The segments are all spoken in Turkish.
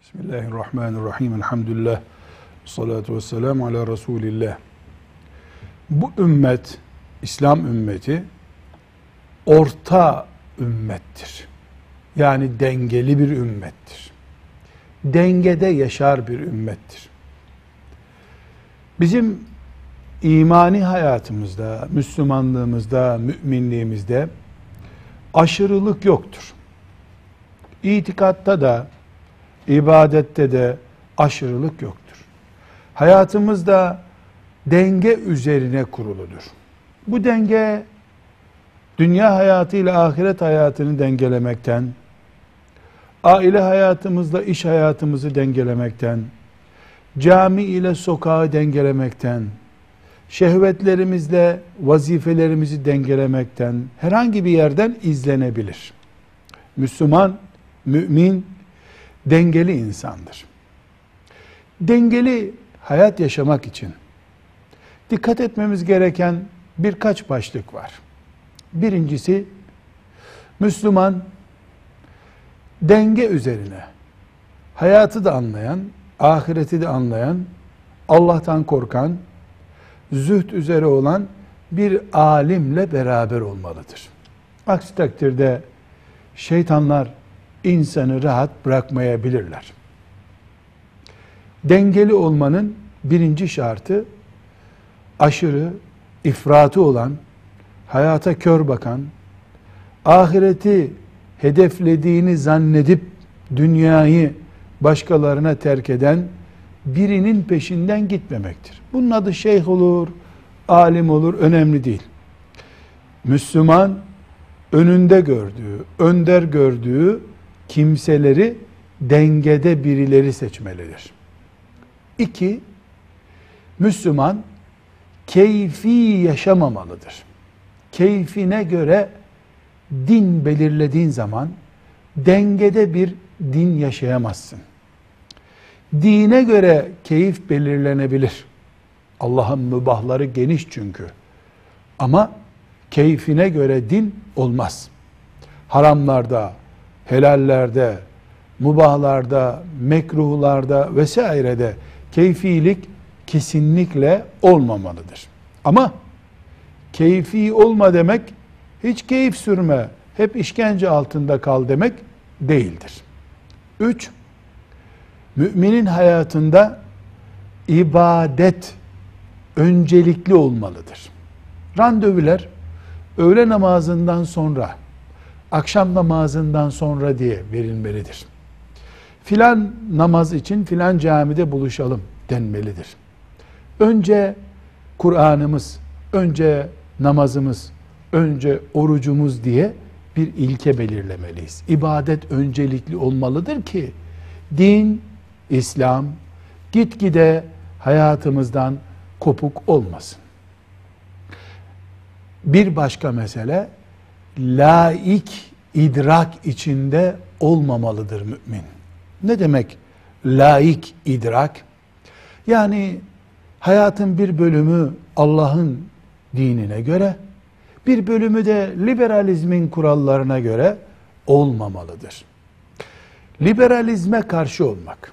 Bismillahirrahmanirrahim. Elhamdülillah. Salatu vesselamu ala Resulillah. Bu ümmet, İslam ümmeti orta ümmettir. Yani dengeli bir ümmettir. Dengede yaşar bir ümmettir. Bizim imani hayatımızda, Müslümanlığımızda, müminliğimizde aşırılık yoktur. İtikatta da, ibadette de aşırılık yoktur. Hayatımızda denge üzerine kuruludur. Bu denge dünya hayatı ile ahiret hayatını dengelemekten, aile hayatımızla iş hayatımızı dengelemekten, cami ile sokağı dengelemekten, şehvetlerimizle vazifelerimizi dengelemekten herhangi bir yerden izlenebilir. Müslüman, mümin dengeli insandır. Dengeli hayat yaşamak için dikkat etmemiz gereken birkaç başlık var. Birincisi Müslüman denge üzerine hayatı da anlayan, ahireti de anlayan, Allah'tan korkan, zühd üzere olan bir alimle beraber olmalıdır. Aksi takdirde şeytanlar insanı rahat bırakmayabilirler. Dengeli olmanın birinci şartı aşırı, ifratı olan, hayata kör bakan, ahireti hedeflediğini zannedip dünyayı başkalarına terk eden birinin peşinden gitmemektir. Bunun adı şeyh olur, alim olur, önemli değil. Müslüman önünde gördüğü, önder gördüğü kimseleri dengede birileri seçmelidir. İki, Müslüman keyfi yaşamamalıdır. Keyfine göre din belirlediğin zaman dengede bir din yaşayamazsın. Dine göre keyif belirlenebilir. Allah'ın mübahları geniş çünkü. Ama keyfine göre din olmaz. Haramlarda, helallerde, mubahlarda, mekruhlarda vesairede keyfilik kesinlikle olmamalıdır. Ama keyfi olma demek hiç keyif sürme, hep işkence altında kal demek değildir. Üç, müminin hayatında ibadet öncelikli olmalıdır. Randevular öğle namazından sonra akşam namazından sonra diye verilmelidir. Filan namaz için filan camide buluşalım denmelidir. Önce Kur'an'ımız, önce namazımız, önce orucumuz diye bir ilke belirlemeliyiz. İbadet öncelikli olmalıdır ki din, İslam gitgide hayatımızdan kopuk olmasın. Bir başka mesele laik idrak içinde olmamalıdır mümin. Ne demek laik idrak? Yani hayatın bir bölümü Allah'ın dinine göre, bir bölümü de liberalizmin kurallarına göre olmamalıdır. Liberalizme karşı olmak,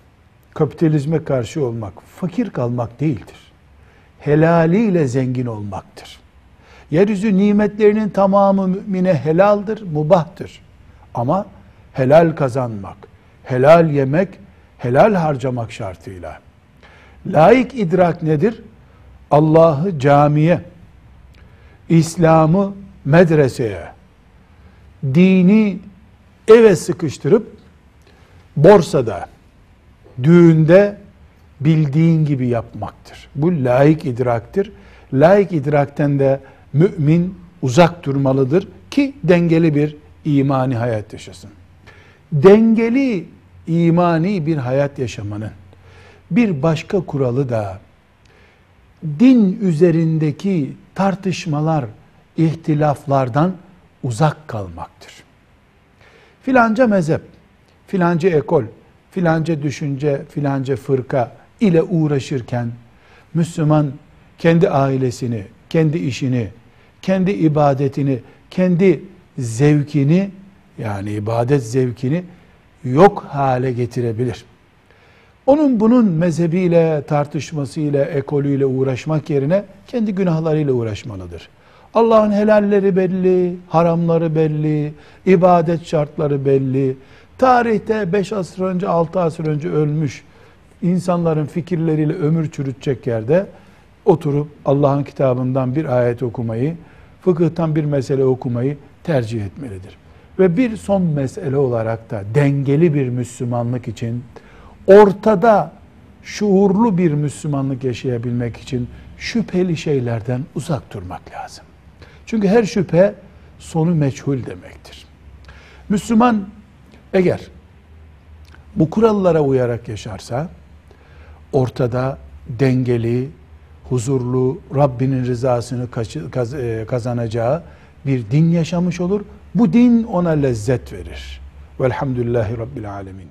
kapitalizme karşı olmak, fakir kalmak değildir. Helaliyle zengin olmaktır. Yeryüzü nimetlerinin tamamı mümine helaldir, mubahtır. Ama helal kazanmak, helal yemek, helal harcamak şartıyla. Laik idrak nedir? Allah'ı camiye, İslam'ı medreseye, dini eve sıkıştırıp borsada, düğünde bildiğin gibi yapmaktır. Bu laik idraktir. Laik idrakten de mümin uzak durmalıdır ki dengeli bir imani hayat yaşasın. Dengeli imani bir hayat yaşamanın bir başka kuralı da din üzerindeki tartışmalar, ihtilaflardan uzak kalmaktır. Filanca mezhep, filanca ekol, filanca düşünce, filanca fırka ile uğraşırken Müslüman kendi ailesini, kendi işini, kendi ibadetini, kendi zevkini yani ibadet zevkini yok hale getirebilir. Onun bunun mezhebiyle, tartışmasıyla, ekolüyle uğraşmak yerine kendi günahlarıyla uğraşmalıdır. Allah'ın helalleri belli, haramları belli, ibadet şartları belli. Tarihte 5 asır önce, 6 asır önce ölmüş insanların fikirleriyle ömür çürütecek yerde oturup Allah'ın kitabından bir ayet okumayı, fıkıhtan bir mesele okumayı tercih etmelidir. Ve bir son mesele olarak da dengeli bir Müslümanlık için ortada şuurlu bir Müslümanlık yaşayabilmek için şüpheli şeylerden uzak durmak lazım. Çünkü her şüphe sonu meçhul demektir. Müslüman eğer bu kurallara uyarak yaşarsa ortada dengeli, huzurlu, Rabbinin rızasını e, kazanacağı bir din yaşamış olur. Bu din ona lezzet verir. Velhamdülillahi Rabbil Alemin.